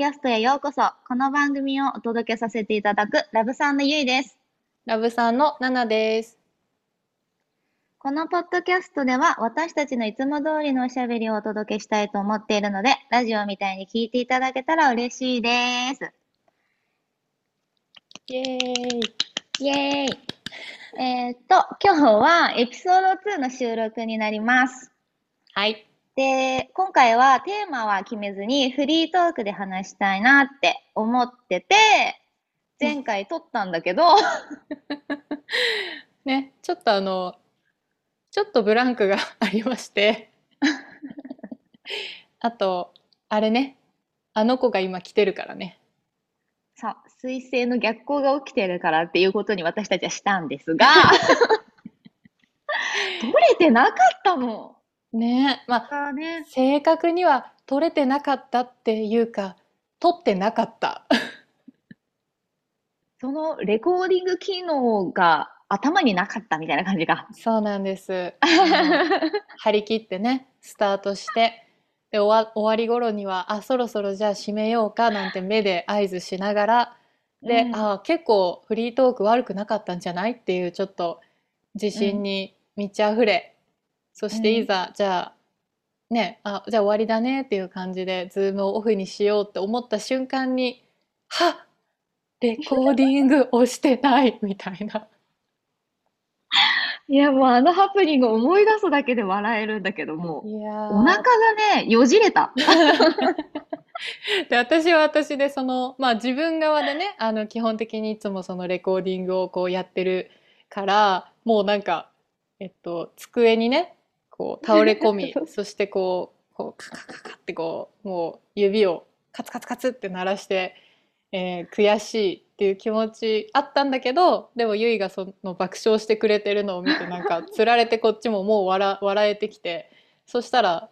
キャストへようこそ。この番組をお届けさせていただくラブさんのゆいです。ラブさんのナナです。このポッドキャストでは私たちのいつも通りのおしゃべりをお届けしたいと思っているので、ラジオみたいに聞いていただけたら嬉しいです。イエーイ。イエーイ。えーっと、今日はエピソード2の収録になります。はい。で、今回はテーマは決めずにフリートークで話したいなって思ってて、前回撮ったんだけど、ね、ちょっとあの、ちょっとブランクがありまして。あと、あれね、あの子が今来てるからね。さ、彗星の逆行が起きてるからっていうことに私たちはしたんですが、撮れてなかったの？ね、まあ、だね。正確には撮れてなかったっていうか、撮ってなかった。そのレコーディング機能が頭になかったみたいな感じが。そうなんです。あの張り切ってねスタートしてで終わ終わり頃にはあそろそろじゃあ締めようかなんて目で合図しながらで、うんあ結構フリートーク悪くなかったんじゃないっていうちょっと自信に満ち溢れ、そしていざ、じゃあねあじゃあ終わりだねっていう感じでズームをオフにしようって思った瞬間にはっレコーディングをしてないみたいな。いや、もうあのハプニングを思い出すだけで笑えるんだけども、いやーお腹がね、よじれた。で私は私でそのまあ自分側でねあの基本的にいつもそのレコーディングをこうやってるからもうなんかえっと机にねこう倒れ込み そしてこうこうカカカカってこうもう指をカツカツカツって鳴らして、えー悔しいっていう気持ちあったんだけどでもゆいがその爆笑してくれてるのを見てなんかつられてこっちももう笑笑えてきてそしたら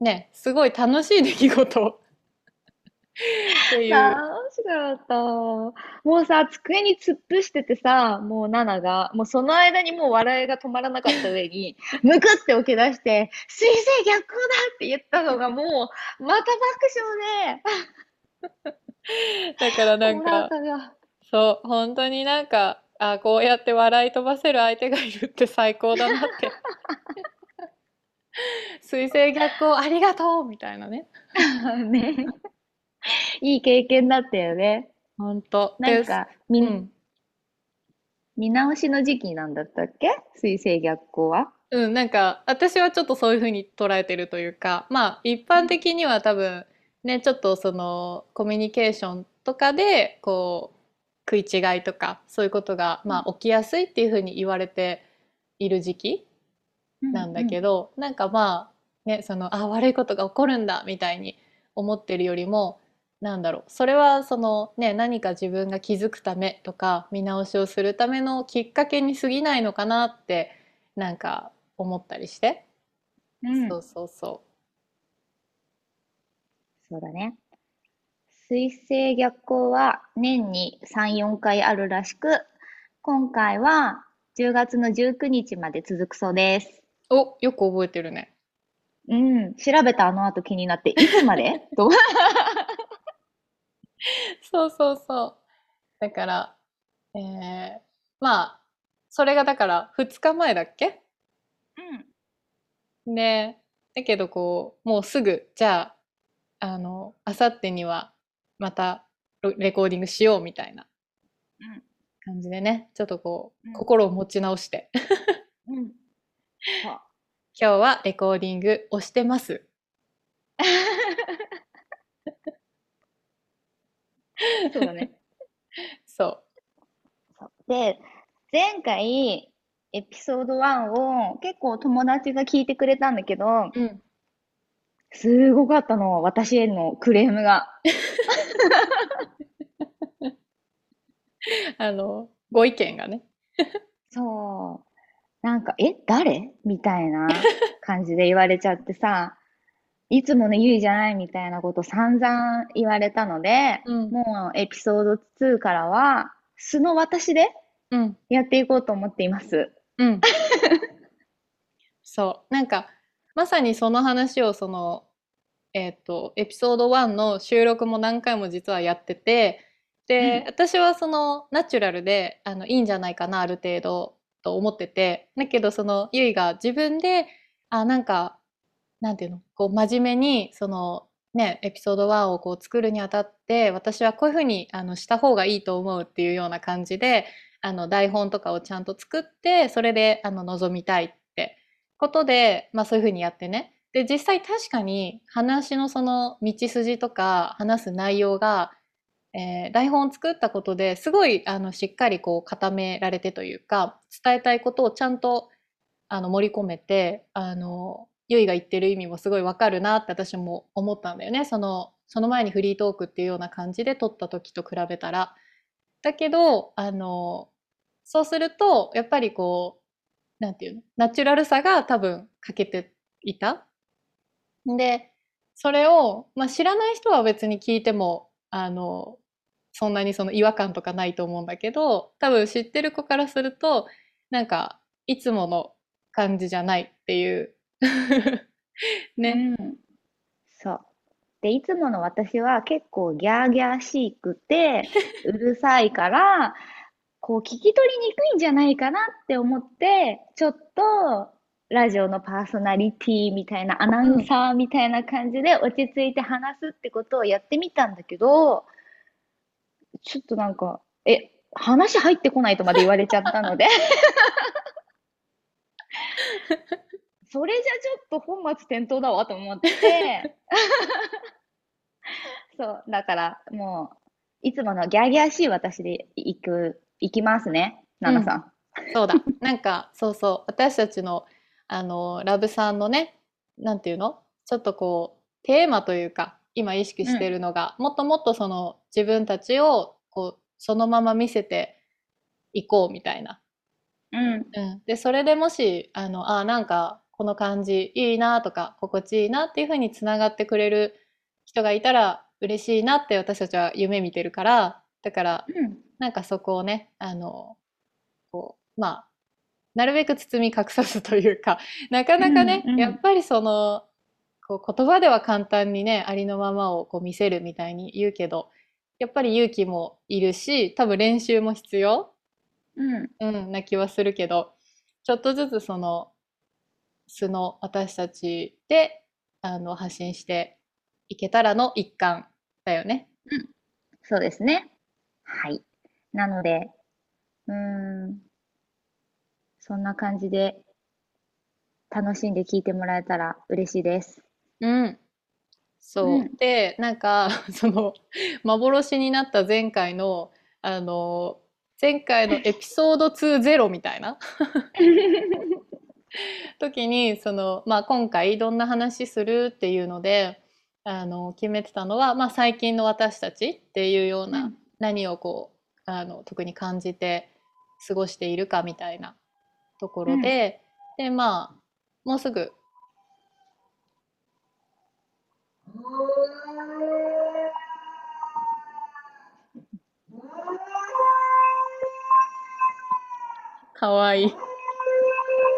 ねすごい楽しい出来事っていう楽しかった。もうさ、机に突っ伏しててさ、もうナナが、もうその間にもう笑いが止まらなかった上に、むくって起き出して、水星逆行だって言ったのがもう、また爆笑 だからなんか。そう本当になんかあこうやって笑い飛ばせる相手がいるって最高だなって 水星逆行ありがとうみたいなねね。いい経験だったよね。本当なんか、み、うん、見直しの時期なんだったっけ？水星逆行は？うん、なんか私はちょっとそういうふうに捉えてるというかまあ一般的には多分ねちょっとそのコミュニケーションとかでこう食い違いとかそういうことがまあ起きやすいっていうふうに言われている時期なんだけど、なんかまあねそのあ悪いことが起こるんだみたいに思ってるよりもなんだろう。それはそのね何か自分が気づくためとか見直しをするためのきっかけに過ぎないのかなってなんか思ったりして、うん。そうそうそそうだね。水星逆行は年に3、4回あるらしく、今回は10月の19日まで続くそうです。うおよく覚えてるね。うん、調べたあの後気になって、いつまで？と。そうそうそう。だからえーまあそれがだから2日前だっけ？うん。ね。だけどこうもうすぐじゃああのあさってにはまたロレコーディングしようみたいなうん。感じでね。ちょっとこう、うん。心を持ち直して。うん。今日はレコーディングをしてます そうだね。そそうで、前回、エピソード1を結構友達が聞いてくれたんだけど、う、うん、すごかったの、私へのクレームが。あのご意見がねそう。なんか、え、誰？みたいな感じで言われちゃってさ、いつものゆいじゃないみたいなこと散々言われたので、うん。もうエピソード2からは、素の私でうん。やっていこうと思っています。うん。そう。なんかまさにその話をそのえっと、エピソード1の収録も何回も実はやってて、で、うん。私はそのナチュラルであのいいんじゃないかな、ある程度と思ってて、だけどそのゆいが自分で、あ、なんか、なんていうの、こう真面目にそのね、エピソード1をこう作るにあたって、私はこういうふうにあのした方がいいと思うっていうような感じで、あの台本とかをちゃんと作って、それであの臨みたいってことで、まあそういうふうにやってね。で、実際確かに話のその道筋とか話す内容が、えー台本を作ったことですごいあのしっかりこう固められてというか、伝えたいことをちゃんとあの盛り込めて、あの、ゆいが言ってる意味もすごいわかるなって私も思ったんだよね。その、その前にフリートークっていうような感じで撮った時と比べたら。だけど、あの、そうすると、やっぱりこう、なんていうの、ナチュラルさが多分欠けていた。で、それを、まあ、知らない人は別に聞いても、あの、そんなにその違和感とかないと思うんだけど、多分知ってる子からすると、なんか、いつもの感じじゃないっていう。ね。うん。そう。で、いつもの私は結構ギャーギャーしくて、うるさいから、こう聞き取りにくいんじゃないかなって思って、ちょっとラジオのパーソナリティみたいな、アナウンサーみたいな感じで落ち着いて話すってことをやってみたんだけど、ちょっとなんか、え、話入ってこないとまで言われちゃったので、それじゃちょっと本末転倒だわと思って、そう、だからもう、いつものギャーギャーしい私で行く、行きますね、ナナさん。そうだ。なんか、そうそう。私たちの、あの、ラブさんのね、なんていうの？ちょっとこう、テーマというか、今意識してるのが、もっともっとその自分たちを、こう、そのまま見せていこうみたいな。うん、うん。で、それでもし、あの、あ、なんか、この感じいいなとか、心地いいなっていうふうにつながってくれる人がいたら嬉しいなって私たちは夢見てるから、だから、うん、なんかそこをね、あの、こう、まあ、なるべく包み隠さずというか、なかなかね、うんうん。やっぱりその、こう言葉では簡単にね、ありのままをこう見せるみたいに言うけど、やっぱり勇気もいるし、多分練習も必要、うん、うん、な気はするけど、ちょっとずつその、素の私たちで、あの、発信していけたらの一環だよね。そうですね。はい。なので、うーん、そんな感じで楽しんで聞いてもらえたら嬉しいです。うん。そう。うんで、なんか、その、幻になった前回の、あの、前回のエピソード2ゼロみたいな 時に、その、まあ、今回どんな話するっていうので、あの、決めてたのは、まあ、最近の私たちっていうような、うん何をこう、あの、特に感じて過ごしているかみたいなところで、で、まあ、もうすぐ かわいい。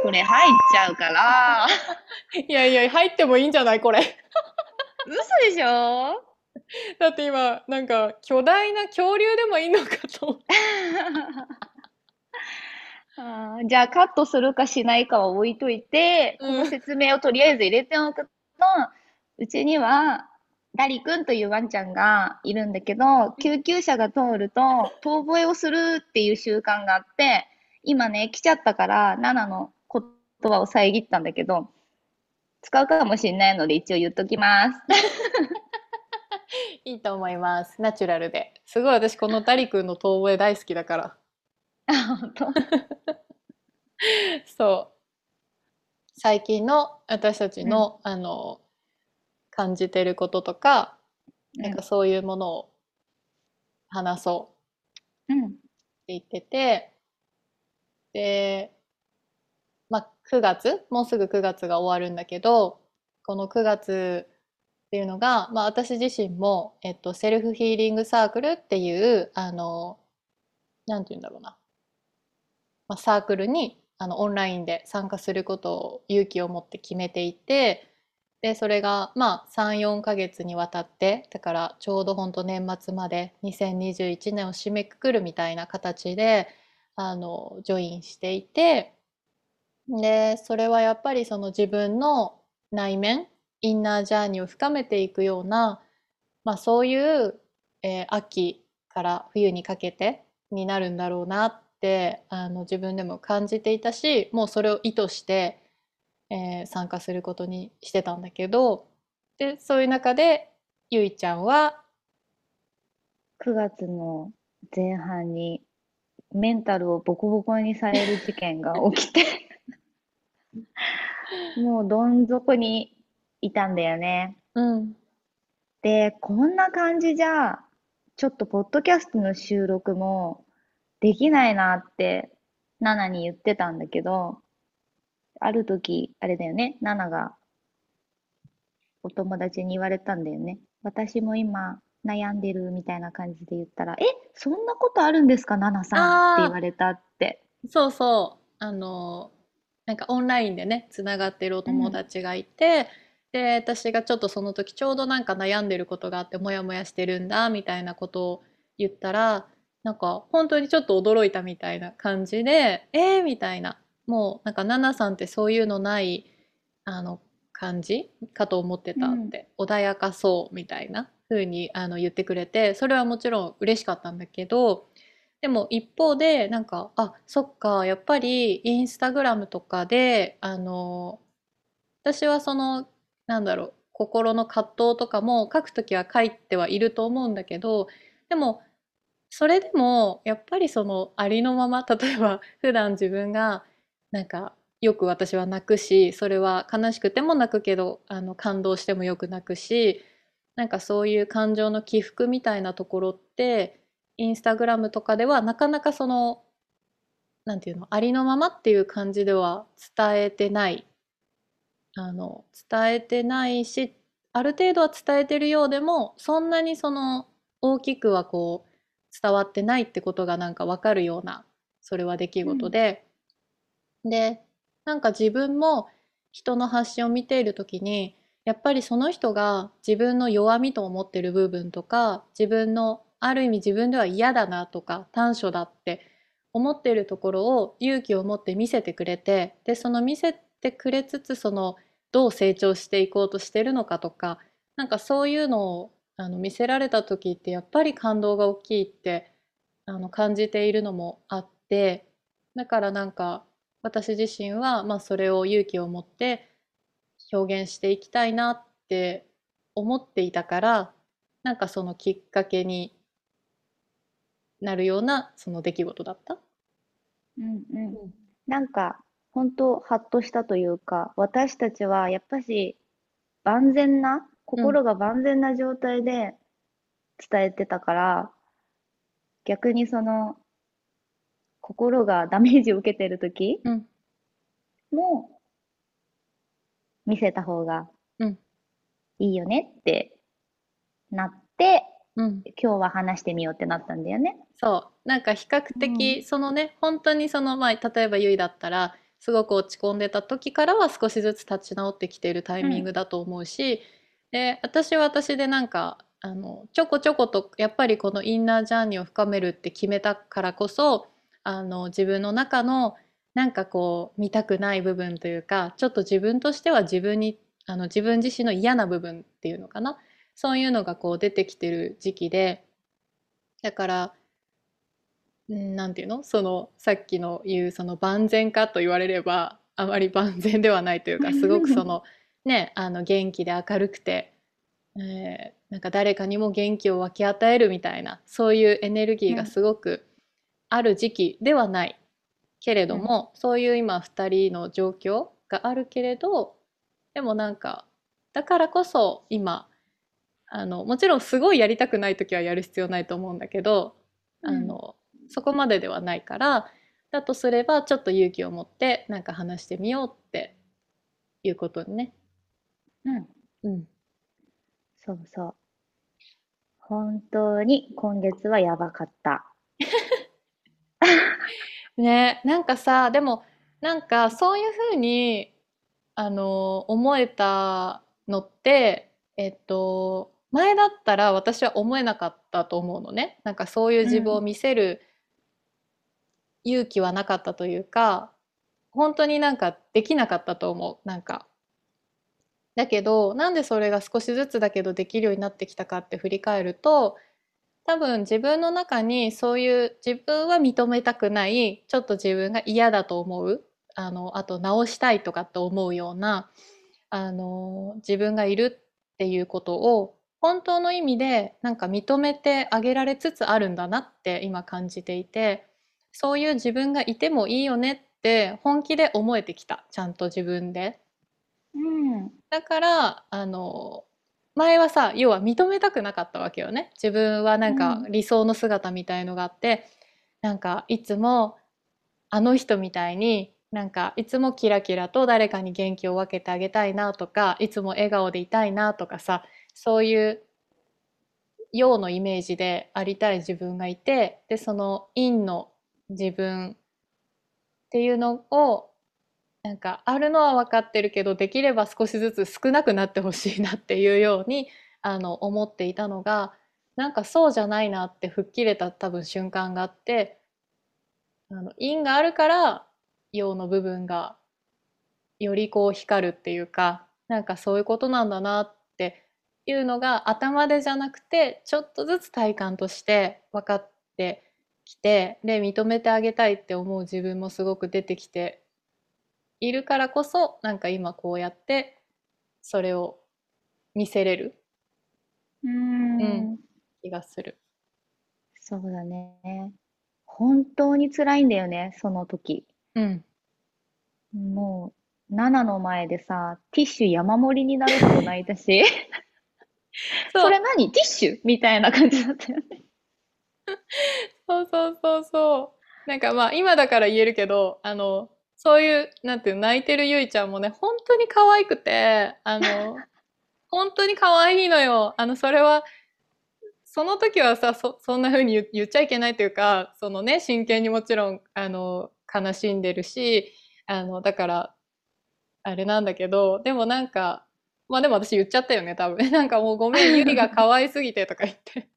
これ入っちゃうから。いやいや、入ってもいいんじゃないこれ。嘘でしょ？だって今、なんか、巨大な恐竜でもいいのかと。あーじゃあカットするかしないかは置いといて、こうんの説明をとりあえず入れておくと、うちにはダリくんというワンちゃんがいるんだけど、救急車が通ると遠吠えをするっていう習慣があって、今ね、来ちゃったから、ナナの言葉を遮ったんだけど、使うかもしれないので一応言っときます。いいと思います。ナチュラルで。すごい私、このダリ君の遠吠え大好きだから。あ、本当？そう。最近の私たちの、あの、感じてることとか、なんかそういうものを話そううん。って言ってて、で、まあ、9月、もうすぐ9月が終わるんだけど、この9月っていうのが、まあ、私自身も、えっと、セルフヒーリングサークルっていう、あの、なんて言うんだろうな、まあ、サークルに、あの、オンラインで参加することを勇気を持って決めていて、でそれがまあ34ヶ月にわたってだからちょうどほんと年末まで2021年を締めくくるみたいな形であのジョインしていてでそれはやっぱりその自分の内面インナージャーニーを深めていくような、まあ、そういう、えー秋から冬にかけてになるんだろうなってあの自分でも感じていたしもうそれを意図してえー参加することにしてたんだけどでそういう中でゆいちゃんは9月の前半にメンタルをボコボコにされる事件が起きて もうどん底にいたんだよね。うんで、こんな感じじゃ、ちょっとポッドキャストの収録もできないなって、ナナに言ってたんだけど、ある時、あれだよね、ナナがお友達に言われたんだよね。私も今悩んでるみたいな感じで言ったら、え、そんなことあるんですか、ナナさんって言あわれたって。そうそうあのなんかオンラインでねつながってるお友うん、達がいてで私がちょっとその時ちょうどなんか悩んでることがあってモヤモヤしてるんだみたいなことを言ったらなんか本当にちょっと驚いたみたいな感じでえー、みたいな。もうなんかナナさんってそういうのないあの感じかと思ってうん、たって穏やかそうみたいな風にあの言ってくれてそれはもちろん嬉しかったんだけどでも一方でなんかあそっかやっぱりインスタグラムとかであの私はそのなんだろう心の葛藤とかも書くときは書いてはいると思うんだけどでもそれでもやっぱりそのありのまま例えば普段自分がなんかよく私は泣くしそれは悲しくても泣くけどあの感動してもよく泣くしなんかそういう感情の起伏みたいなところってインスタグラムとかではなかなかそのなんていうのありのままっていう感じでは伝えてない。あの伝えてないしある程度は伝えてるようでもそんなにその大きくはこう伝わってないってことがなんか分かるようなそれは出来うん、事ででなんか自分も人の発信を見ている時にやっぱりその人が自分の弱みと思ってる部分とか自分のある意味自分では嫌だなとか短所だって思っているところを勇気を持って見せてくれてでその見せてくれつつそのどう成長していこうとしてるのかとかなんかそういうのをあの見せられた時ってやっぱり感動が大きいってあの感じているのもあってだからなんか私自身は、まあ、それを勇気を持って表現していきたいなって思っていたからなんかそのきっかけになるようなその出来事だった？うん、うん。うんなんか、本当ハッとしたというか、私たちはやっぱし万全な、うん心が万全な状態で伝えてたから、逆にその、心がダメージを受けてる時うんも見せた方がうんいいよねってなって、うん。今日は話してみようってなったんだよね。そう。なんか比較うん、的そのね本当にそのまあ例えばゆいだったらすごく落ち込んでた時からは少しずつ立ち直ってきているタイうん、ミングだと思うしで私は私でなんかあのちょこちょことやっぱりこのインナージャーニーを深めるって決めたからこそあの自分の中のなんかこう見たくない部分というかちょっと自分としては自分にあの自分自身の嫌な部分っていうのかなそういうのがこう出てきてる時期でだからうんなんていうの？そのさっきの言うその万全かと言われればあまり万全ではないというかすごくそのねあの元気で明るくて、えーなんか誰かにも元気を分け与えるみたいなそういうエネルギーがうん、すごくある時期ではない。けれうん、どもそういう今2人の状況があるけれどでもなんかだからこそ今あのもちろんすごいやりたくない時はやる必要ないと思うんだけどうん、あのそこまでではないからだとすればちょっと勇気を持ってなんか話してみようっていうことにね。うん。うん、そうそう。本当に今月はやばかった。ねなんかさでもなんかそういうふうにあの思えたのって、えっと、前だったら私は思えなかったと思うのね。なんかそういう自分を見せる勇気はなかったというか、本当になんかできなかったと思う。なんか。だけど、なんでそれが少しずつだけどできるようになってきたかって振り返ると、多分自分の中にそういう自分は認めたくない、ちょっと自分が嫌だと思う、あの、あと直したいとかって思うような、あの、自分がいるっていうことを本当の意味でなんか認めてあげられつつあるんだなって今感じていて、そういう自分がいてもいいよねって本気で思えてきた。ちゃんと自分で。うん。だから、あの、前はさ、要は認めたくなかったわけよね。自分はなんかうん理想の姿みたいのがあって、なんかいつもあの人みたいに、なんかいつもキラキラと誰かに元気を分けてあげたいなとか、いつも笑顔でいたいなとかさ、そういう陽のイメージでありたい自分がいて、で、その陰の自分っていうのをなんかあるのは分かってるけどできれば少しずつ少なくなってほしいなっていうようにあの思っていたのがなんかそうじゃないなって吹っ切れた多分瞬間があってあの陰があるから陽の部分がよりこう光るっていうかなんかそういうことなんだなっていうのが頭でじゃなくてちょっとずつ体感として分かってきてで認めてあげたいって思う自分もすごく出てきているからこそなんか今こうやってそれを見せれるうんうん気がする。そうだね。本当に辛いんだよね、その時。うん。もう、ナナの前でさ、ティッシュ山盛りになるほど泣いたし、それ何？ティッシュ？みたいな感じだったよね。そうそうそうそう。なんかまあ今だから言えるけど、あの、そういう、なんていうの、泣いてるゆいちゃんもね、本当に可愛くて、あの、本当に可愛いのよ。あの、それは、その時はさ、そ、そんな風に言言っちゃいけないというか、そのね、真剣にもちろん、あの、悲しんでるし、あの、だから、あれなんだけど、でもなんか、まあでも私言っちゃったよね、多分。なんかもうごめん、ゆりが可愛すぎてとか言って。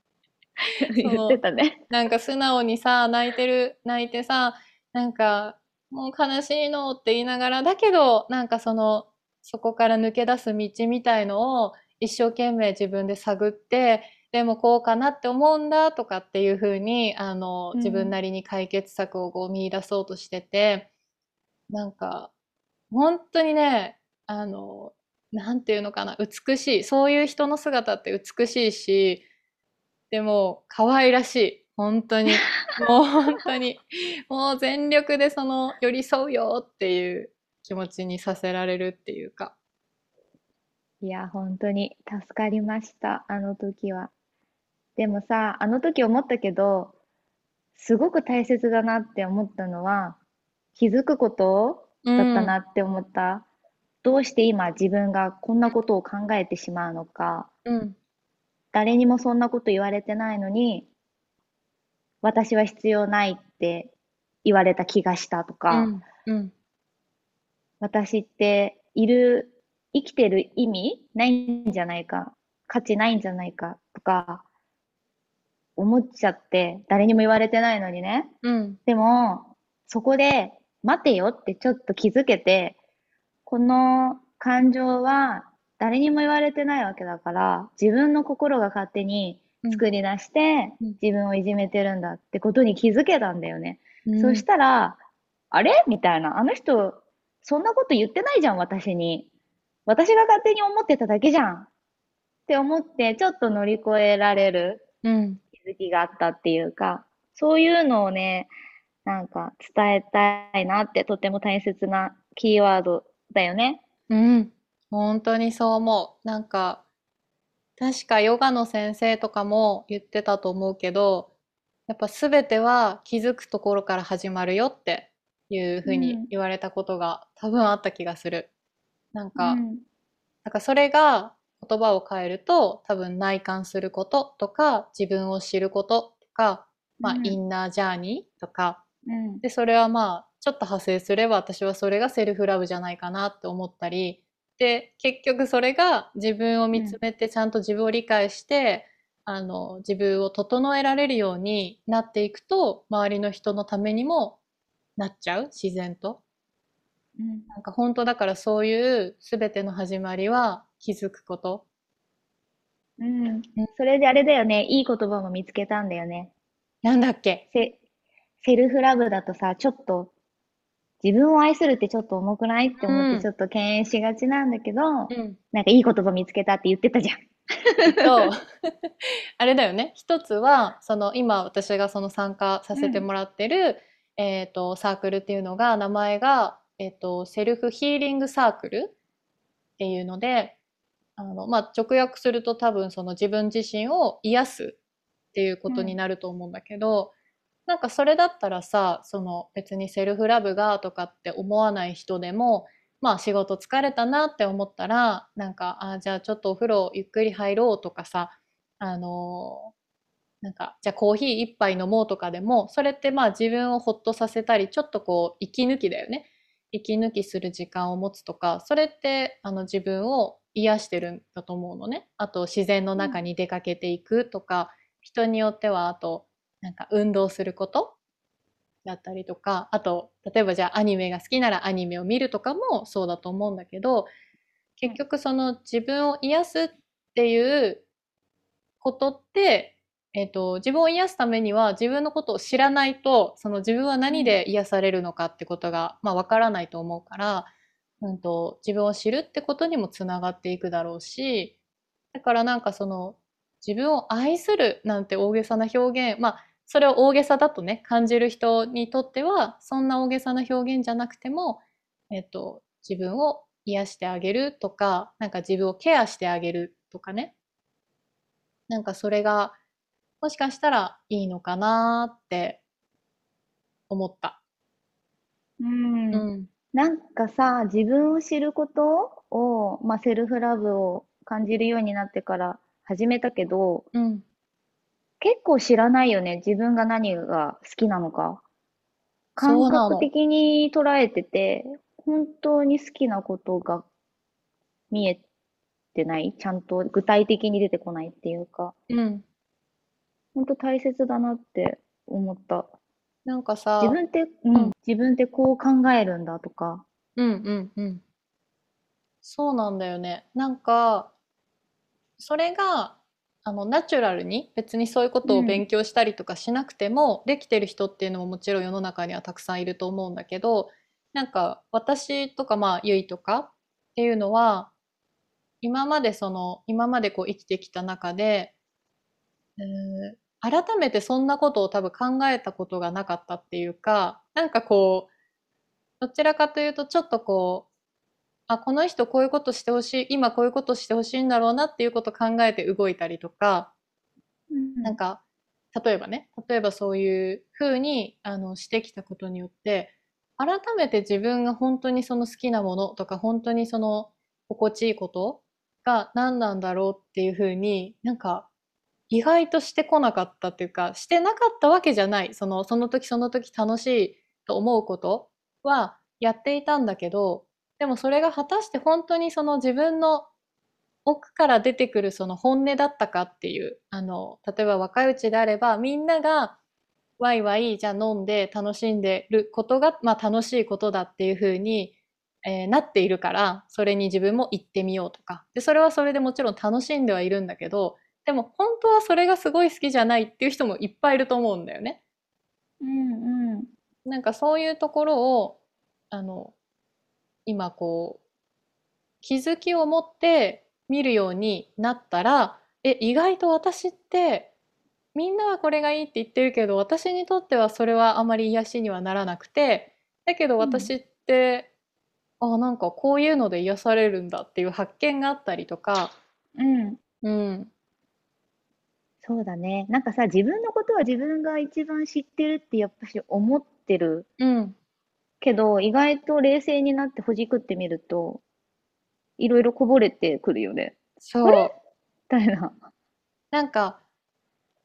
言ってたね。なんか素直にさ、泣いてる、泣いてさ、なんか、もう悲しいのって言いながら、だけど、なんかその、そこから抜け出す道みたいのを一生懸命自分で探って、でもこうかなって思うんだとかっていう風に、あの、うん自分なりに解決策をこう見出そうとしてて、なんか、本当にね、あの、なんていうのかな、美しい。そういう人の姿って美しいし、でも、可愛らしい。本当に。もう本当に。もう全力でその寄り添うよっていう気持ちにさせられるっていうか。いや、本当に助かりました、あの時は。でもさ、あの時思ったけど、すごく大切だなって思ったのは、気づくことだったなって思った。どうして今自分がこんなことを考えてしまうのか。うん。誰にもそんなこと言われてないのに、私は必要ないって言われた気がしたとうか、ん。うん。私っている、生きてる意味ないんじゃないか、価値ないんじゃないかとか、思っちゃって、誰にも言われてないのにね。うん。でも、そこで、待てよってちょっと気づけて、この感情は誰にも言われてないわけだから、自分の心が勝手に作り出してうん、自分をいじめてるんだってことに気づけたんだよね。うんそしたら、あれ？みたいな。あの人、そんなこと言ってないじゃん、私に。私が勝手に思ってただけじゃん。って思って、ちょっと乗り越えられるうん。気づきがあったっていうか、そういうのをね、なんか伝えたいなって、とても大切なキーワードだよね。うん。本当にそう思う。なんか、確かヨガの先生とかも言ってたと思うけど、やっぱ全ては気づくところから始まるよっていうふうにうん言われたことが多分あった気がする。なんうか、ん。なんかそれが言葉を変えると多分内観することとか自分を知ることとか、まあうんインナージャーニーとか、うん。で、それはまあちょっと派生すれば私はそれがセルフラブじゃないかなって思ったり、で結局それが自分を見つめてちゃんと自分を理解して、あの自分を整えられるようになっていくと周りの人のためにもなっちゃう？自然と。うんなんか本当だからそういう全ての始まりは気づくこと。うん。それであれだよね。いい言葉も見つけたんだよね。なんだっけ？セ、セルフラブだとさ、ちょっと、自分を愛するってちょっと重くないって思っうんてちょっと敬遠しがちなんだけど、うん。なんかいい言葉見つけたって言ってたじゃん。と あれだよね一つはその今私がその参加させてもらってる、えー、とサークルっていうのが名前が、えー、とセルフヒーリングサークルっていうのであの、まあ、直訳すると多分その自分自身を癒すっていうことになると思うんだけど、なんかそれだったらさその別にセルフラブがとかって思わない人でもまあ仕事疲れたなって思ったらなんかあじゃあちょっとお風呂ゆっくり入ろうとかさあのなんかじゃあコーヒー一杯飲もうとかでもそれってまあ自分をほっとさせたりちょっとこう息抜きだよね。息抜きする時間を持つとかそれってあの自分を癒してるんだと思うのね。あと自然の中に出かけていくとか、人によってはあとなんか運動することだったりとかあと例えばじゃあアニメが好きならアニメを見るとかもそうだと思うんだけど結局その自分を癒すっていうことって、えっと自分を癒すためには自分のことを知らないとその自分は何で癒されるのかってことが、まあ、分からないと思うから、うん、と自分を知るってことにもつながっていくだろうしだからなんかその自分を愛するなんて大げさな表現まあそれを大げさだとね感じる人にとってはそんな大げさな表現じゃなくても、えっと、自分を癒してあげるとかなんか自分をケアしてあげるとかね。なんかそれがもしかしたらいいのかなって思った。うん。うん。なんかさ、自分を知ることを、まあ、セルフラブを感じるようになってから始めたけど、うん結構知らないよね。自分が何が好きなのか。感そうなの覚的に捉えてて、本当に好きなことが見えてない？ちゃんと具体的に出てこないっていうか、うん本当大切だなって思った。なんかさ自分って、うんうん自分ってこう考えるんだとか。うんうんうん。そうなんだよね。なんか、それが、あの、ナチュラルに別にそういうことをうん。勉強したりとかしなくても、できてる人っていうのももちろん世の中にはたくさんいると思うんだけど、なんか私とかまあゆいとかっていうのは、今までその、今までこう生きてきた中で、うー改めてそんなことを多分考えたことがなかったっていうか、なんかこう、どちらかというとちょっとこう、あ、この人こういうことしてほしい、今こういうことしてほしいんだろうなっていうことを考えて動いたりとか、なんか、例えばね、例えばそういうふうにあのしてきたことによって、改めて自分が本当にその好きなものとか、本当にその心地いいことが何なんだろうっていうふうになんか意外としてこなかったっていうか、してなかったわけじゃない。その、その時その時楽しいと思うことはやっていたんだけど、でもそれが果たして本当にその自分の奥から出てくるその本音だったかっていう、あの、例えば若いうちであれば、みんながワイワイじゃあ飲んで楽しんでることが、まあ楽しいことだっていうふうに、えーなっているから、それに自分も行ってみようとか。で、それはそれでもちろん楽しんではいるんだけど、でも本当はそれがすごい好きじゃないっていう人もいっぱいいると思うんだよね。うんうん。なんかそういうところを、あの、今こう、気づきを持って見るようになったら、え、意外と私って、みんなはこれがいいって言ってるけど、私にとってはそれはあまり癒しにはならなくて、だけど私って、あ、なんかこういうので癒されるんだっていう発見があったりとか、うん。うん、そうだね。なんかさ、自分のことは自分が一番知ってるってやっぱし思ってるうん、けど、意外と冷静になってほじくってみると、いろいろこぼれてくるよね。そう。みたいな。なんか、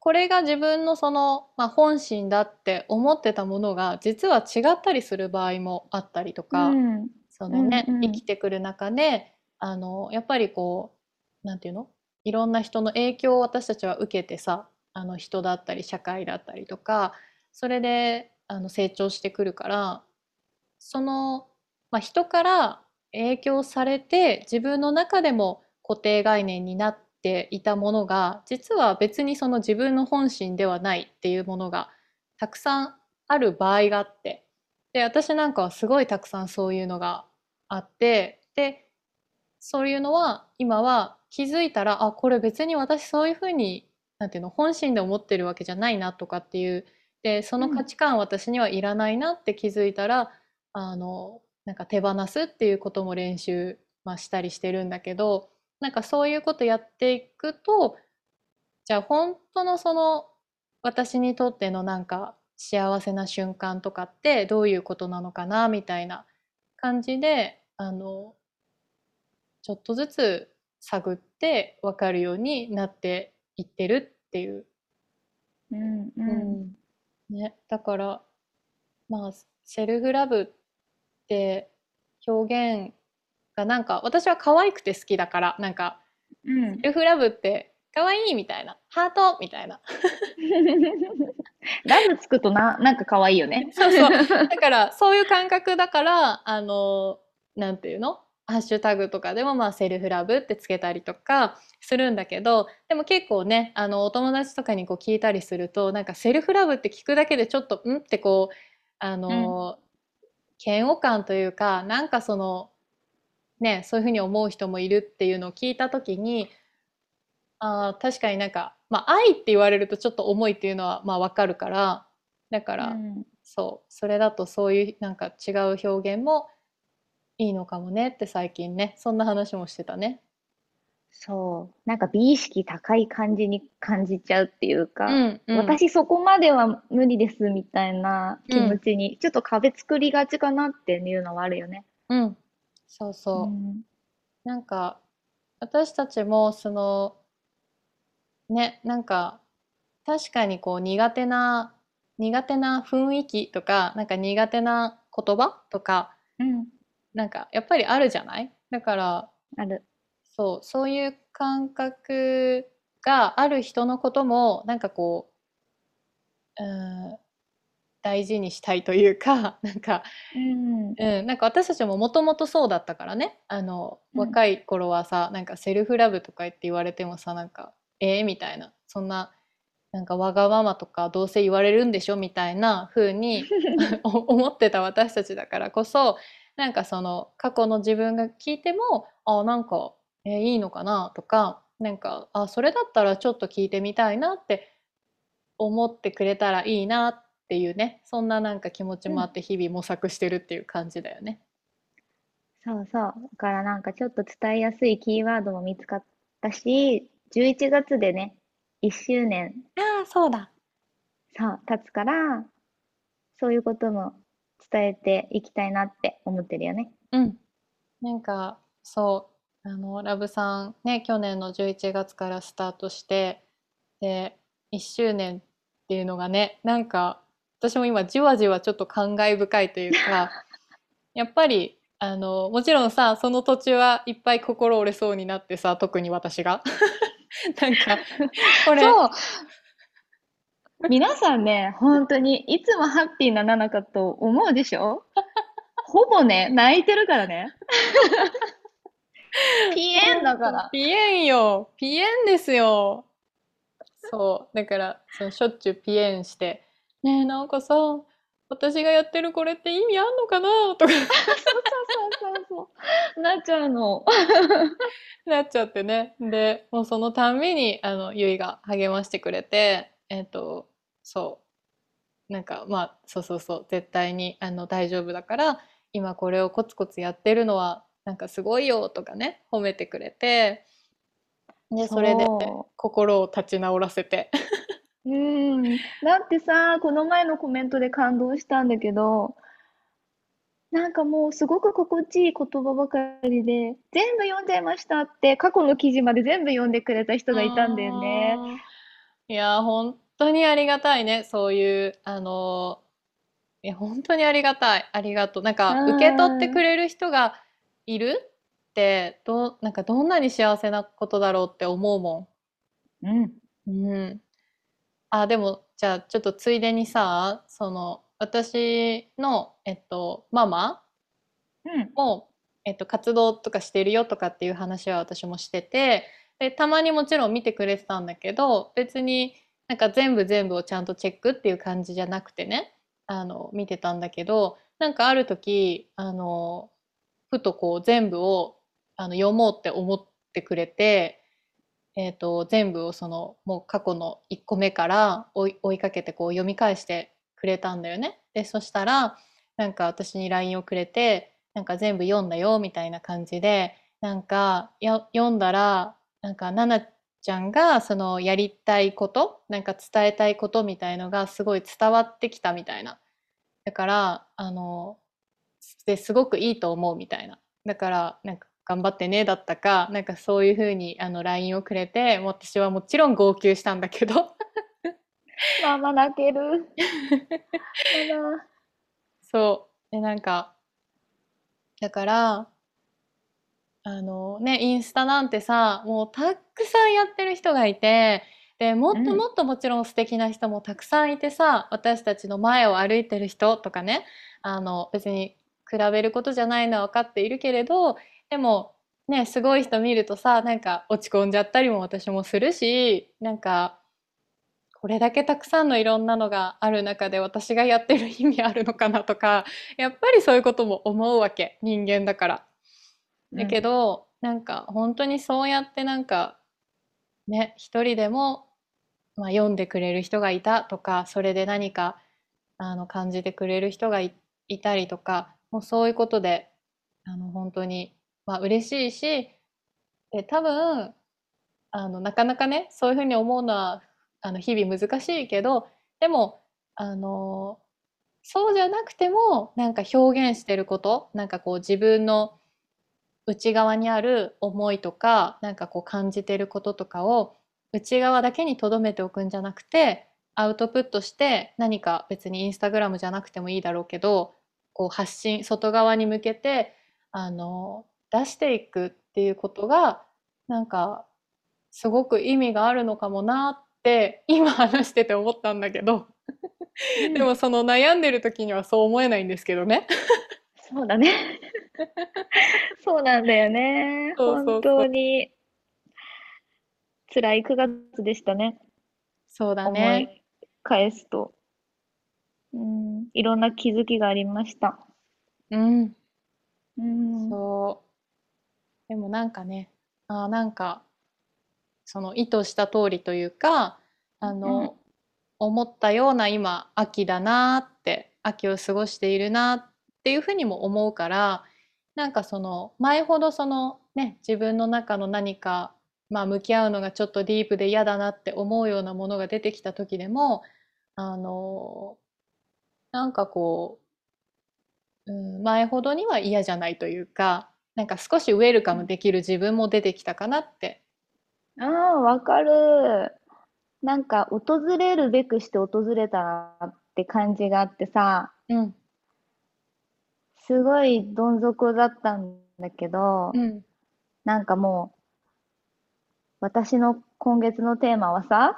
これが自分のその、まあ、本心だって思ってたものが実は違ったりする場合もあったりとか、うん。そのね、うんうん生きてくる中であのやっぱりこうなんていうの？いろんな人の影響を私たちは受けてさあの人だったり社会だったりとかそれであの成長してくるからその、まあ、人から影響されて自分の中でも固定概念になっていたものが実は別にその自分の本心ではないっていうものがたくさんある場合があってで私なんかはすごいたくさんそういうのがあってでそういうのは今は気づいたらあこれ別に私そういうふうになんていうの本心で思ってるわけじゃないなとかっていうでその価値観私にはいらないなって気づいたら、あのなんか手放すっていうことも練習、まあ、したりしてるんだけどなんかそういうことやっていくとじゃあ本当のその私にとってのなんか幸せな瞬間とかってどういうことなのかなみたいな感じであのちょっとずつ探って分かるようになっていってるっていう。うんううんね、だからまあセルフラブって表現がなんか私は可愛くて好きだからなんかうん。セルフラブって可愛いみたいな。ハートみたいな。ラブつくとな、なんか可愛いよね。そうそう。だからそういう感覚だからあのなんていうの？ハッシュタグとかでもまあセルフラブってつけたりとかするんだけどでも結構ねあのお友達とかにこう聞いたりするとなんかセルフラブって聞くだけでちょっとん？ってこうあの、嫌悪感というかなんかそのねそういうふうに思う人もいるっていうのを聞いた時にあー確かになんか、まあ、愛って言われるとちょっと重いっていうのはまあわかるからだから、うんそうそれだとそういうなんか違う表現もいいのかもねって最近ねそんな話もしてたね。そう。なんか美意識高い感じに感じちゃうっていうか、うんうん、私そこまでは無理ですみたいな気持ちに、ちょっと壁作りがちかなっていうのはあるよね。うん、そうそう、んなんか私たちもそのねなんか確かにこう苦手な苦手な雰囲気とかなんか苦手な言葉とかうん。なんかやっぱりあるじゃない？だからある。そうそういう感覚がある人のこともなんかこううん大事にしたいというか なんかうん。うん、なんか私たちももともとそうだったからね。あのうん。若い頃はさ、なんかセルフラブとか言って言われてもさなんかえー、みたいな。そんななんかわがままとかどうせ言われるんでしょみたいな風に お思ってた私たちだからこそなんかその過去の自分が聞いてもあなんか、えーいいのかな？とかなんかあそれだったらちょっと聞いてみたいなって思ってくれたらいいなっていうねそんななんか気持ちもあって日々模索してるっていう感じだよね。そうそう。だからなんかちょっと伝えやすいキーワードも見つかったし、11月でね、1周年ああそうだ。さ経つから、そういうことも伝えていきたいなって思ってるよね。うん。なんかそうあのラブさんね去年の11月からスタートしてで1周年っていうのがねなんか私も今じわじわちょっと感慨深いというか やっぱりあのもちろんさその途中はいっぱい心折れそうになってさ特に私が なんかこれそう。皆さんね、本当にいつもハッピーなナナかと思うでしょ？ほぼね、泣いてるからね。ピエンだから。ピエンよピエンですよそうだからそのしょっちゅうピエンして「ねえなんかさ私がやってるこれって意味あんのかな?」とかそうそうそう。なっちゃうの。なっちゃってねでもうそのたんびにあのゆいが励ましてくれてえっ、とそうなんかまあそうそうそう絶対にあの大丈夫だから今これをコツコツやってるのはなんかすごいよとかね褒めてくれてでそれでそ心を立ち直らせて。うん。だってさ、この前のコメントで感動したんだけど、なんかもうすごく心地いい言葉ばかりで、全部読んじゃいましたって、過去の記事まで全部読んでくれた人がいたんだよね。いや本当にありがたいね。そういうあのいや本当にありがたい。ありがとう。なんかうん。受け取ってくれる人がいる？っってどう、なんかどんなに幸せなことだろうって思うもうん。ん。うん。あ、でも、じゃあちょっとついでにさ、その、私の、えっと、ママうん。も、えっと、活動とかしてるよとかっていう話は私もしてて、で、たまにもちろん見てくれてたんだけど、別になんか全部全部をちゃんとチェックっていう感じじゃなくてね、あの、見てたんだけど、なんかある時、あの、ふとこう全部をあの読もうって思ってくれて、えっと、全部をその、もう過去の1個目から追い、かけてこう読み返してくれたんだよね。で、そしたら、なんか私に LINE をくれて、なんか全部読んだよみたいな感じで、なんかや読んだら、なんか奈々ちゃんがそのやりたいこと、なんか伝えたいことみたいのがすごい伝わってきたみたいな。だから、あの、ですごくいいと思うみたいな。だから、なんか頑張ってねだったか、なんかそういうふうにあの LINE をくれて、私はもちろん号泣したんだけど、ママ泣ける。そう。で、なんか、だから、あのね、インスタなんてさ、もうたくさんやってる人がいて、で、もっとうん。もっともちろん素敵な人もたくさんいてさ、私たちの前を歩いてる人とかね、あの、別に比べることじゃないのは分かっているけれど、でも、ね、すごい人見るとさ、なんか落ち込んじゃったりも私もするし、なんか、これだけたくさんのいろんなのがある中で私がやってる意味あるのかなとか、やっぱりそういうことも思うわけ。人間だから。だけうん。ど、なんか本当にそうやってなんかね、一人でも、まあ、読んでくれる人がいたとか、それで何かあの感じてくれる人がい、いたりとか、もうそういうことで、あの本当に、まあ、嬉しいし、で、多分、あのなかなかね、そういうふうに思うのはあの日々難しいけど、でも、あの、そうじゃなくても、なんか表現してること、なんかこう自分の内側にある思いとか、なんかこう感じてることとかを内側だけに留めておくんじゃなくて、アウトプットして何か別にインスタグラムじゃなくてもいいだろうけど、こう発信、外側に向けて、あの、出していくっていうことが、なんか、すごく意味があるのかもなって、今話してて思ったんだけど、うん。でもその悩んでる時にはそう思えないんですけどね。そうだね。そうなんだよね。本当に辛い9月でしたね。そうだ思ね。い返すと。うん、いろんな気づきがありました。うん。うん。そう。でもなんかね、あーなんか、その意図した通りというか、あうん。の、思ったような今、秋だなって、秋を過ごしているなっていうふうにも思うから、なんかその、前ほどそのね、自分の中の何か、まあ向き合うのがちょっとディープで嫌だなって思うようなものが出てきた時でも、あの、なんかこう、うん、前ほどには嫌じゃないというか、なんか少しウェルカムできる自分も出てきたかなって。ああ、わかる。なんか、訪れるべくして訪れたなって感じがあってさ、うん、すごいどん底だったんだけど、うん、なんかもう、私の今月のテーマはさ、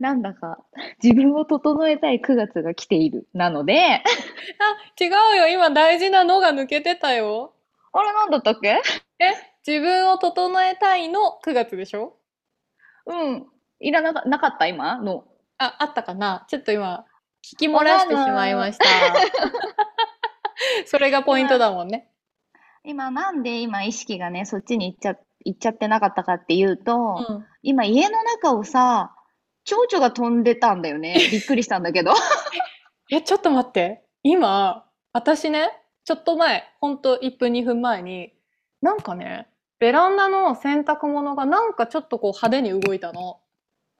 なんだか自分を整えたい9月が来ている。なので、あ、違うよ。今大事なのが抜けてたよ。あれなんだったっけ？え、自分を整えたいの9月でしょ？うん。いらなか、なかった今？の。あ、あったかなちょっと今、聞き漏らしてしまいま。した。それがポイント今、だもんね。今なんで今意識がね、そっちに行っちゃ、行っちゃってなかったかっていうと、うん。今家の中をさ、蝶々が飛んでたんだよね。びっくりしたんだけど。え、ちょっと待って。今、私ね、ちょっと前、ほんと1分2分前に、なんかね、ベランダの洗濯物がなんかちょっとこう派手に動いたの。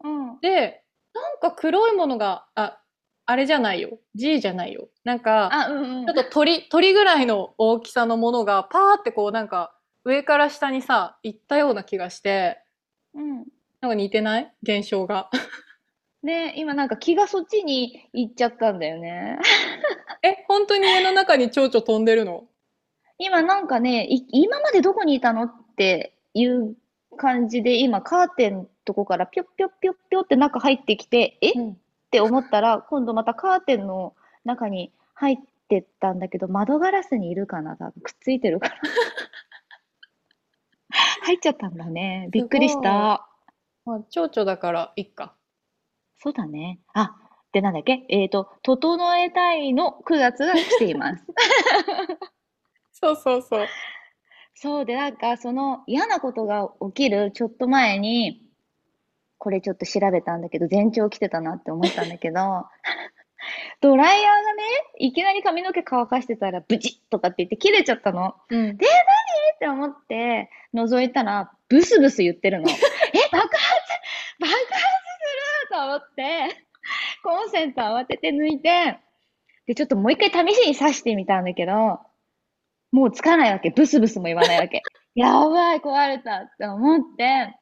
うん。で、なんか黒いものが、あ、あれじゃないよ。G じゃないよ。なんか、あ、うんうん。ちょっと鳥、鳥ぐらいの大きさのものがパーってこうなんか上から下にさ、行ったような気がして、うん。なんか似てない？現象が。ね、今なんか気がそっちに行っちゃったんだよね。え、本当に家の中に蝶々飛んでるの？今なんかね、い今までどこにいたのっていう感じで、今カーテンとこからぴょっぴょっぴょっぴょって中入ってきて、え？っうん。て思ったら、今度またカーテンの中に入ってったんだけど、窓ガラスにいるかな？多分くっついてるから。入っちゃったんだね。びっくりし。た。まあ、蝶々だからいっか。そうだね。あ、で、なんだっけ？えっと、整えたいの9月が来ています。そうそうそう。そうで、なんか、その嫌なことが起きるちょっと前に、これちょっと調べたんだけど、前兆来てたなって思ったんだけど、ドライヤーがね、いきなり髪の毛乾かしてたら、ブチッとかって言って切れちゃったの。うん。で、何？って思って、覗いたら、ブスブス言ってるの。え、爆発爆発すると思って、コンセント慌てて抜いて、で、ちょっともう一回試しに刺してみたんだけど、もうつかないわけ。ブスブスも言わないわけ。やばい、壊れたって思って、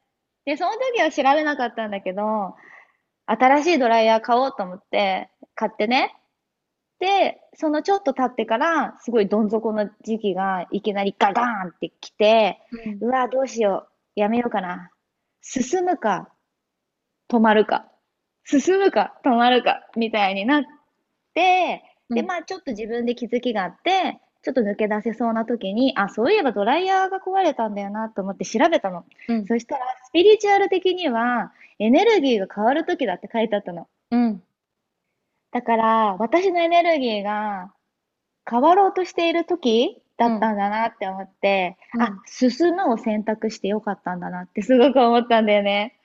で、その時は調べなかったんだけど、新しいドライヤー買おうと思って、買ってね。で、そのちょっと経ってから、すごいどん底の時期がいきなりガガーンってきて、うん。うわ、どうしよう。やめようかな。進むか、止まるか。進むか、止まるか、みたいになって、で、うん。まあちょっと自分で気づきがあって、ちょっと抜け出せそうな時に、あ、そういえばドライヤーが壊れたんだよなと思って調べたの。うん。そしたら、スピリチュアル的には、エネルギーが変わる時だって書いてあったの。うん。だから、私のエネルギーが変わろうとしている時だうん。ったんだなって思って、あ、うん。進むを選択してよかったんだなってすごく思ったんだよね。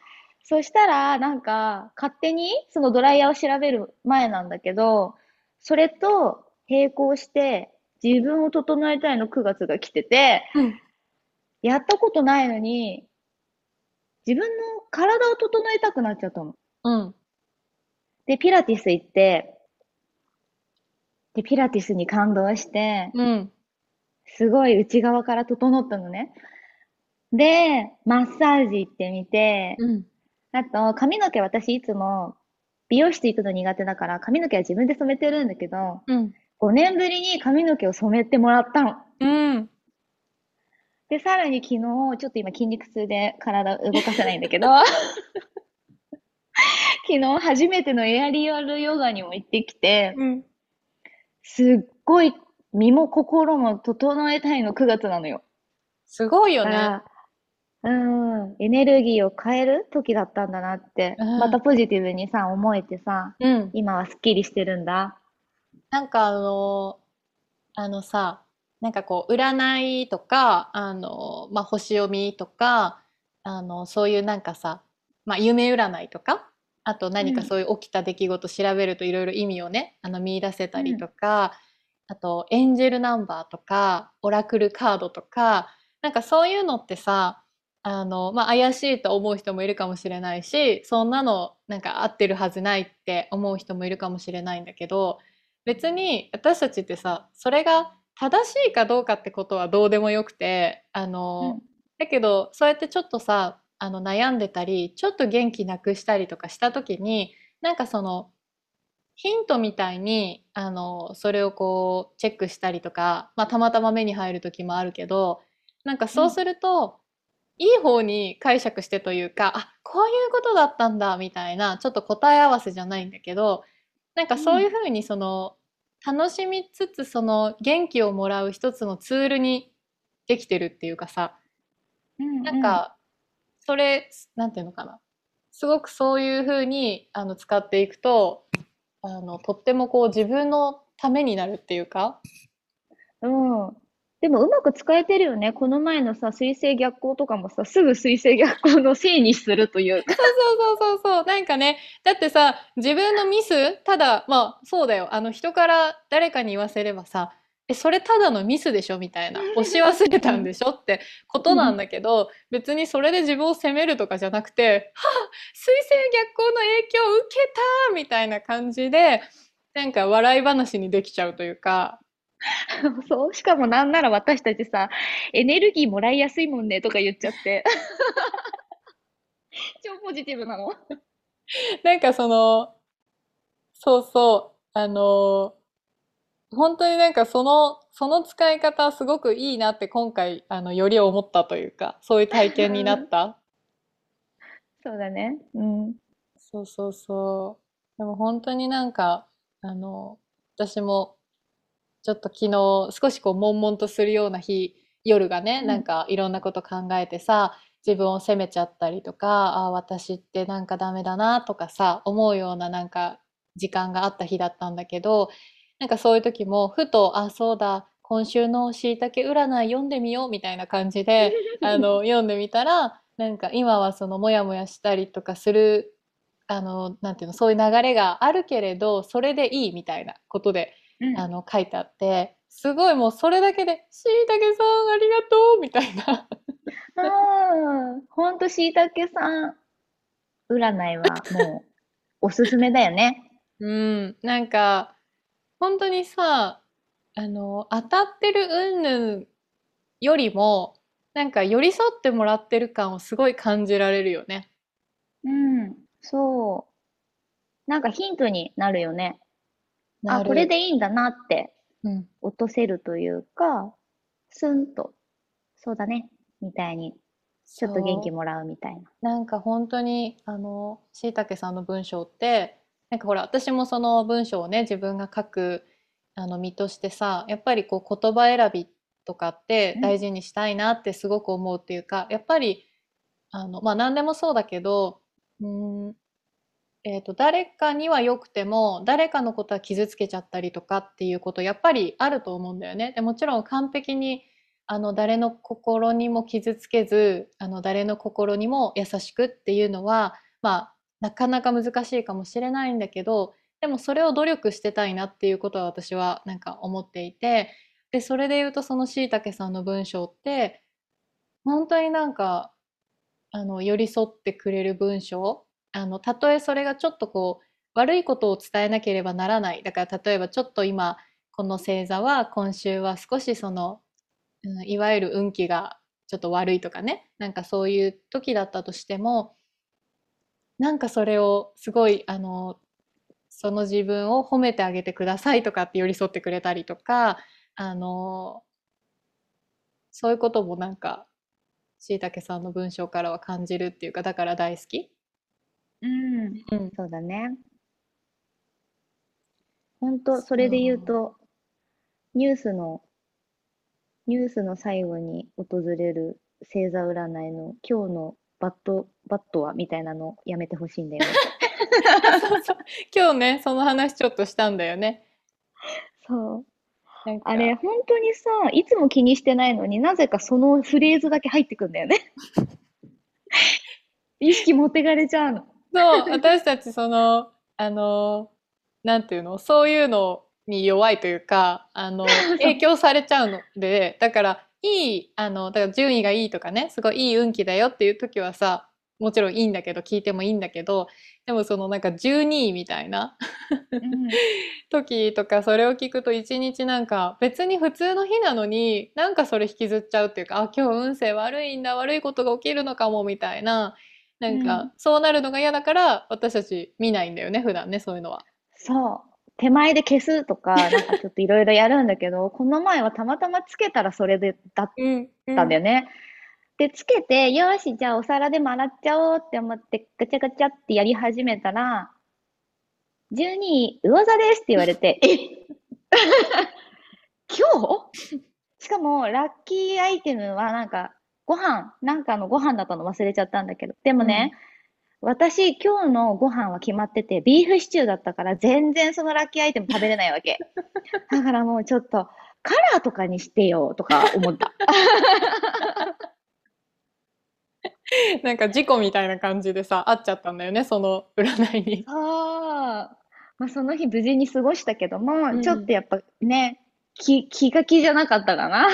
そしたら、なんか、勝手にそのドライヤーを調べる前なんだけど、それと並行して自分を整えたいの9月が来てて、うん。やったことないのに、自分の体を整えたくなっちゃったの。うん。で、ピラティス行って、で、ピラティスに感動して、うん。すごい内側から整ったのね。で、マッサージ行ってみて、うん。あと、髪の毛私いつも美容室行くの苦手だから髪の毛は自分で染めてるんだけど、うん。5年ぶりに髪の毛を染めてもらったの。うん。で、さらに昨日、ちょっと今筋肉痛で体動かせないんだけど、昨日初めてのエアリアルヨガにも行ってきて、うん。すっごい身も心も整えたいの9月なのよ。すごいよね。うん、エネルギーを変える時だったんだなって、うんまたポジティブにさ、思えてさ、うん。今はスッキリしてるんだ。なんかあの、あのさ、なんかこう、占いとか、あの、まあ、星読みとか、あの、そういうなんかさ、まあ、夢占いとか、あと何かうんそういう起きた出来事調べるといろいろ意味をね、あの見出せたりうんとか、あとエンジェルナンバーとか、オラクルカードとか、なんかそういうのってさ、あの、まあ、怪しいと思う人もいるかもしれないし、そんなのなんか合ってるはずないって思う人もいるかもしれないんだけど、別に私たちってさ、それが正しいかどうかってことはどうでもよくて、あの、だけどそうやってちょっとさ、あの悩んでたり、ちょっと元気なくしたりとかした時に、なんかそのヒントみたいに、あの、それをこうチェックしたりとか、まあたまたま目に入る時もあるけど、なんかそうすると、いい方に解釈してというか、あ、こういうことだったんだみたいな、ちょっと答え合わせじゃないんだけど、なんかそういうふうにその、楽しみつつその元気をもらう一つのツールにできてるっていうかさ、うんなんかそれなんていうのかな。すごくそういうふうにあの使っていくとあのとってもこう自分のためになるっていうか。うん。うん。でもうまく使えてるよね。この前のさ、水星逆行とかもさ、すぐ水星逆行のせいにするというか。そうそうそうそうなんかねだってさ自分のミスただまあそうだよあの人から誰かに言わせればさえそれただのミスでしょ？みたいな 押し忘れたんでしょ？ってことなんだけど別にそれで自分を責めるとかじゃなくて「はあ水星逆行の影響を受けた!」みたいな感じでなんか笑い話にできちゃうというか そう。しかもなんなら私たちさ、エネルギーもらいやすいもんねとか言っちゃって。超ポジティブなの。なんかそのそうそうあの本当になんかそのその使い方すごくいいなって今回、あの、より思ったというか、そういう体験になった。そうだね。うん。そうそうそう。でも本当になんか、あの、私もちょっと昨日少しこう悶々とするような日、夜がね、なんかいろんなこと考えてさ、自分を責めちゃったりとか、ああ、私ってなんかダメだなとかさ、思うようななんか時間があった日だったんだけど、なんかそういう時もふと、あ、そうだ、今週のしいたけ占い読んでみようみたいな感じで、あの、読んでみたら、なんか今はそのモヤモヤしたりとかする、あの、なんていうの、そういう流れがあるけれど、それでいいみたいなことで、うん、あの、書いてあって、すごいもうそれだけで、しいたけさんありがとうみたいな。ああ、ほんとしいたけさん占いはもう おすすめだよね。うん、なんか、本当にさ、あの、当たってる云々よりも、なんか寄り添ってもらってる感をすごい感じられるよね。うん、そう。なんかヒントになるよね。あ、これでいいんだなって落とせるというか、スンと、そうだね、みたいに、ちょっと元気もらうみたいな。なんか本当に、あの、しいたけさんの文章って、なんかほら、私もその文章をね、自分が書く、あの、身としてさ、やっぱりこう言葉選びとかって大事にしたいなってすごく思うっていうか、やっぱり、あの、まあ何でもそうだけど、うん、えーと、誰かには良くても誰かのことは傷つけちゃったりとかっていうことやっぱりあると思うんだよね。でもちろん完璧にあの誰の心にも傷つけずあの誰の心にも優しくっていうのはまあなかなか難しいかもしれないんだけどでもそれを努力してたいなっていうことは私はなんか思っていてでそれで言うとそのしいたけさんの文章って本当になんかあの寄り添ってくれる文章あの、たとえそれがちょっとこう、悪いことを伝えなければならない。だから例えばちょっと今、この星座は今週は少しその、うん、いわゆる運気がちょっと悪いとかね、なんかそういう時だったとしても、なんかそれをすごい、あの、その自分を褒めてあげてくださいとかって寄り添ってくれたりとか、あの、そういうこともなんか、しいたけさんの文章からは感じるっていうか、だから大好き。うん、うん、そうだね。本当それで言うと、ニュースの、ニュースの最後に訪れる星座占いの今日のバット、バットはみたいなのやめてほしいんだよね。そうそう。今日ね、その話ちょっとしたんだよね。そう。あれ、本当にさ、いつも気にしてないのになぜかそのフレーズだけ入ってくんだよね。意識持ってかれちゃうの。そう、私たちその、あの、なんていうの、そういうのに弱いというか、あの、影響されちゃうので、だから、いい、あの、だから順位がいいとかね、すごいいい運気だよっていう時はさ、もちろんいいんだけど、聞いてもいいんだけど、でもそのなんか12位みたいなうん、時とかそれを聞くと一日なんか別に普通の日なのになんかそれ引きずっちゃうっていうか、あ、今日運勢悪いんだ、悪いことが起きるのかもみたいな、なんか、そうなるのが嫌だから、私たち見ないんだよね、普段ね、そういうのは。そう。手前で消すとか、なんかちょっといろいろやるんだけど、この前はたまたまつけたらそれでだったんだよね。うんうん、で、つけて、よし、じゃあお皿でも洗っちゃおうって思って、ガチャガチャってやり始めたら、12位、魚座ですって言われて、え 今日？しかも、ラッキーアイテムはなんか、ご飯、なんかのご飯だったの忘れちゃったんだけど。でもね、うん、私、今日のご飯は決まってて、ビーフシチューだったから、全然そのラッキーアイテム食べれないわけ。だからもうちょっと、カラーとかにしてよ、とか思った。なんか事故みたいな感じでさ、会っちゃったんだよね、その占いに。ああ。まあ、その日無事に過ごしたけども、うん、ちょっとやっぱね、気、気が気じゃなかったかな。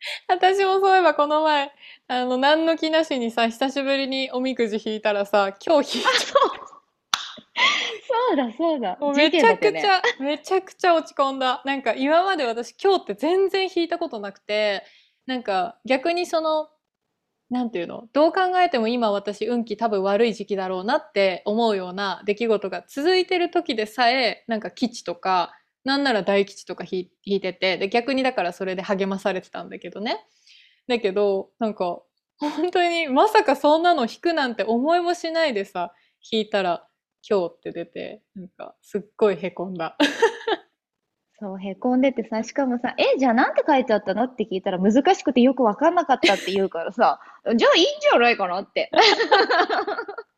私もそういえばこの前、あの、何の気なしにさ、久しぶりにおみくじ引いたらさ、今日引いた。そうだ、そうだ。もうめちゃくちゃ、ね、めちゃくちゃ落ち込んだ。なんか今まで私今日って全然引いたことなくて、なんか逆にその、なんていうの？どう考えても今私運気多分悪い時期だろうなって思うような出来事が続いてる時でさえ、なんか基地とか、なんなら大吉とか弾いてて、で、逆にだからそれで励まされてたんだけどね。だけど、なんか、本当にまさかそんなの弾くなんて思いもしないでさ、弾いたら、今日って出て、なんか、すっごいへこんだ。そう、へこんでてさ、しかもさ、え、じゃあなんて書いてあったの？って聞いたら難しくてよくわかんなかったって言うからさ、じゃあいいんじゃないかなって。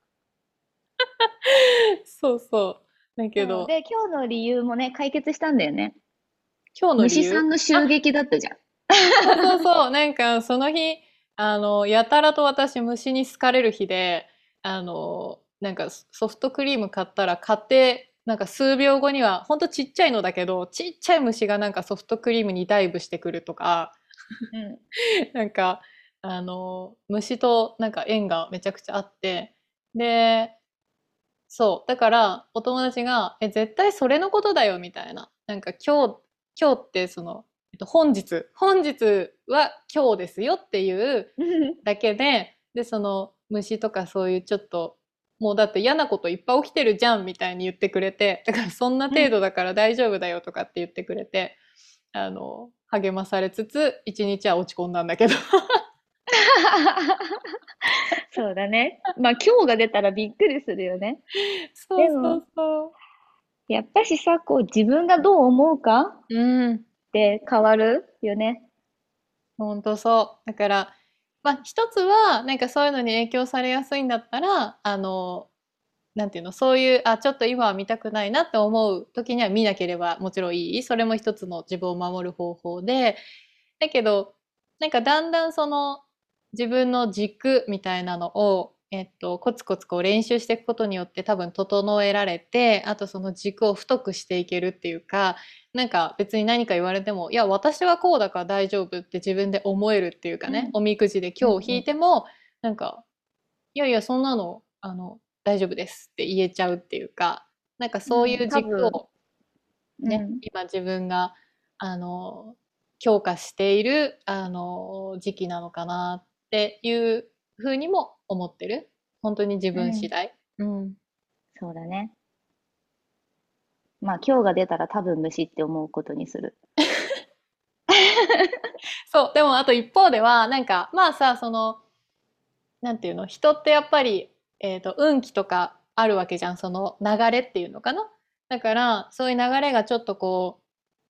そうそう。だけど、で、今日の理由もね、解決したんだよね。今日の理由？虫さんの襲撃だったじゃん。そうそうそう。なんか、その日、あの、やたらと私虫に好かれる日で、あの、なんかソフトクリーム買ったら買って、なんか数秒後には、ほんとちっちゃいのだけど、ちっちゃい虫がなんかソフトクリームにダイブしてくるとか、うん。なんか、あの、虫となんか縁がめちゃくちゃあって、で、そう。だから、お友達が、え、絶対それのことだよ、みたいな。なんか今日、今日ってその、えっと、本日、本日は今日ですよっていうだけで、で、その虫とかそういうちょっと、もうだって嫌なこといっぱい起きてるじゃんみたいに言ってくれて、だからそんな程度だから大丈夫だよとかって言ってくれて、あの、励まされつつ、一日は落ち込んだんだけど。そうだね。まあ今日が出たらびっくりするよね。そうそうそう。やっぱしさ、こう自分がどう思うかうん。って変わるよね。ほんとそう。だから、まあ一つは、なんかそういうのに影響されやすいんだったら、あの、なんていうの、そういう、あ、ちょっと今は見たくないなって思う時には見なければもちろんいい。それも一つの自分を守る方法で、だけど、なんかだんだんその自分の軸みたいなのを、えっと、コツコツこう練習していくことによって多分整えられて、あとその軸を太くしていけるっていうか、なんか別に何か言われても、いや、私はこうだから大丈夫って自分で思えるっていうかね、おみくじで今日引いても、なんか、いやいや、そんなの、あの、大丈夫ですって言えちゃうっていうか、なんかそういう軸をね、うん。今自分が、あの、強化している、あの、時期なのかなっていうふうにも思ってる。本当に自分次第。うん。そうだね。まあ今日が出たら多分虫って思うことにする。そう、でもあと一方では、なんか、まあさ、その、なんていうの、人ってやっぱり、えっと、運気とかあるわけじゃん、その流れっていうのかな？だから、そういう流れがちょっとこう、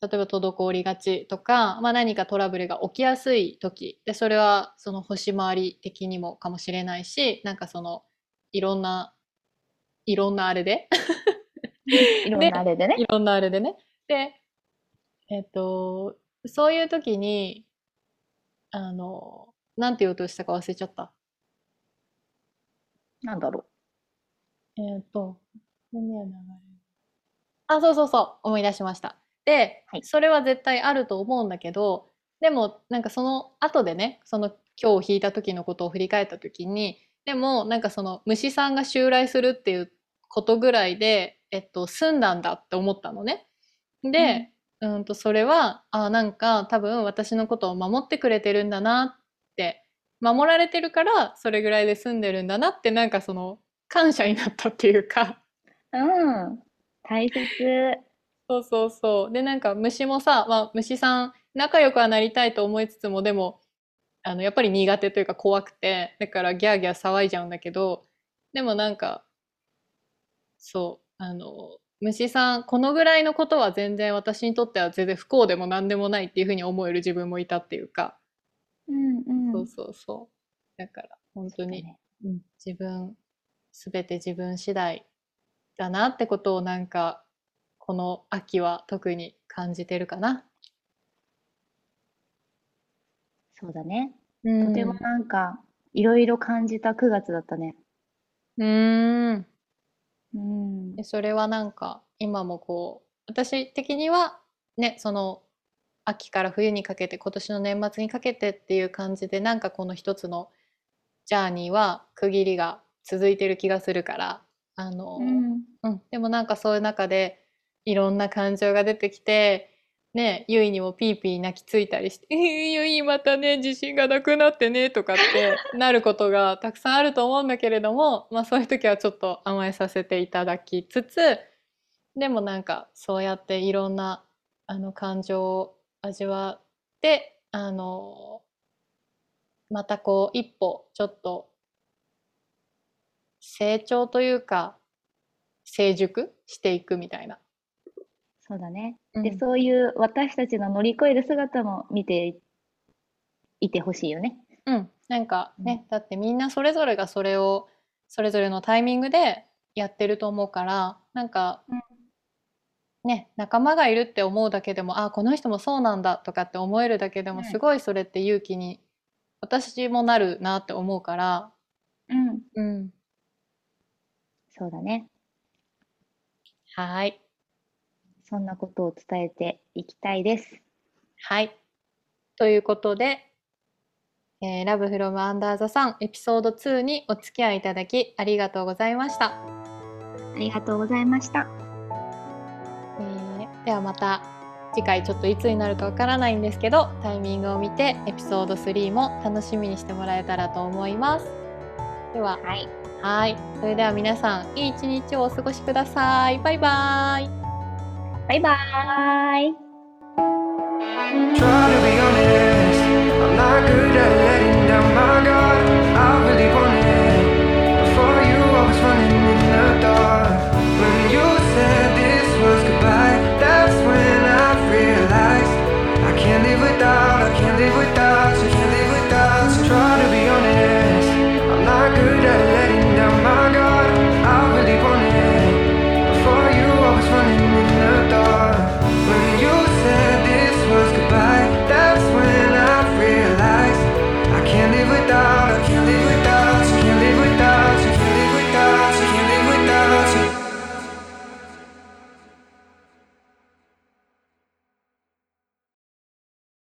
例えば滞りがちとか、まあ何かトラブルが起きやすい時、で、それはその星回り的にもかもしれないし、なんかその、いろんな、いろんなあれで、いろんなあれでね。いろんなあれでね。で、えっと、そういう時に、あの、なんて言おうとしたか忘れちゃった。なんだろえっと、何や流れあ、そうそうそう、思い出しました。で、はいそれは絶対あると思うんだけど、でも、なんかその後でね、その今日引いた時のことを振り返った時に、でも、なんかその虫さんが襲来するっていうことぐらいで、えっと、済んだんだって思ったのね。で、うんと、それは、あ、なんか多分私のことを守ってくれてるんだなって、守られてるからそれぐらいで済んでるんだなって、なんかその感謝になったっていうか、う。うん。大切。そうそうそう。で、なんか虫もさ、まあ虫さん仲良くはなりたいと思いつつも、でも、あの、やっぱり苦手というか怖くて、だからギャーギャー騒いじゃうんだけど、でもなんか、そう、あの、虫さん、このぐらいのことは全然私にとっては全然不幸でも何でもないっていうふうに思える自分もいたっていうか、うんうん。そうそうそう。だから、本当に、ねうん、自分、すべて自分次第だなってことをなんか、この秋は特に感じてるかな。そうだね。うとてもなんか、いろいろ感じた9月だったね。うーん。うん。でそれはなんか、今もこう、私的には、ね、その、秋から冬にかけて、今年の年末にかけてっていう感じで、なんかこの一つのジャーニーは区切りが続いてる気がするから、あの、うん。うん、でもなんかそういう中でいろんな感情が出てきて、ね、ゆいにもピーピー泣きついたりして、えー、ゆいまたね、自信がなくなってね、とかって なることがたくさんあると思うんだけれども、まあそういう時はちょっと甘えさせていただきつつ、でもなんかそうやっていろんなあの感情を味わってあのまたこう一歩ちょっと成長というか成熟していくみたいな。そうだね。で、うんそういう私たちの乗り越える姿も見ていてほしいよね。うん、なんかね、だってみんなそれぞれがそれをそれぞれのタイミングでやってると思うからなんか、ね仲間がいるって思うだけでもあこの人もそうなんだとかって思えるだけでもうんすごいそれって勇気に私もなるなって思うから、うん。うん、そうだね。はいそんなことを伝えていきたいです。はいということで「えー、Love from Under the Sun」エピソード2にお付き合いいただきありがとうございました。ありがとうございました。えーではまた次回ちょっといつになるかわからないんですけどタイミングを見てエピソード3も楽しみにしてもらえたらと思います。でははい。はいそれでは皆さんいい一日をお過ごしください。バイバイ。バイバーイ。Bye bye.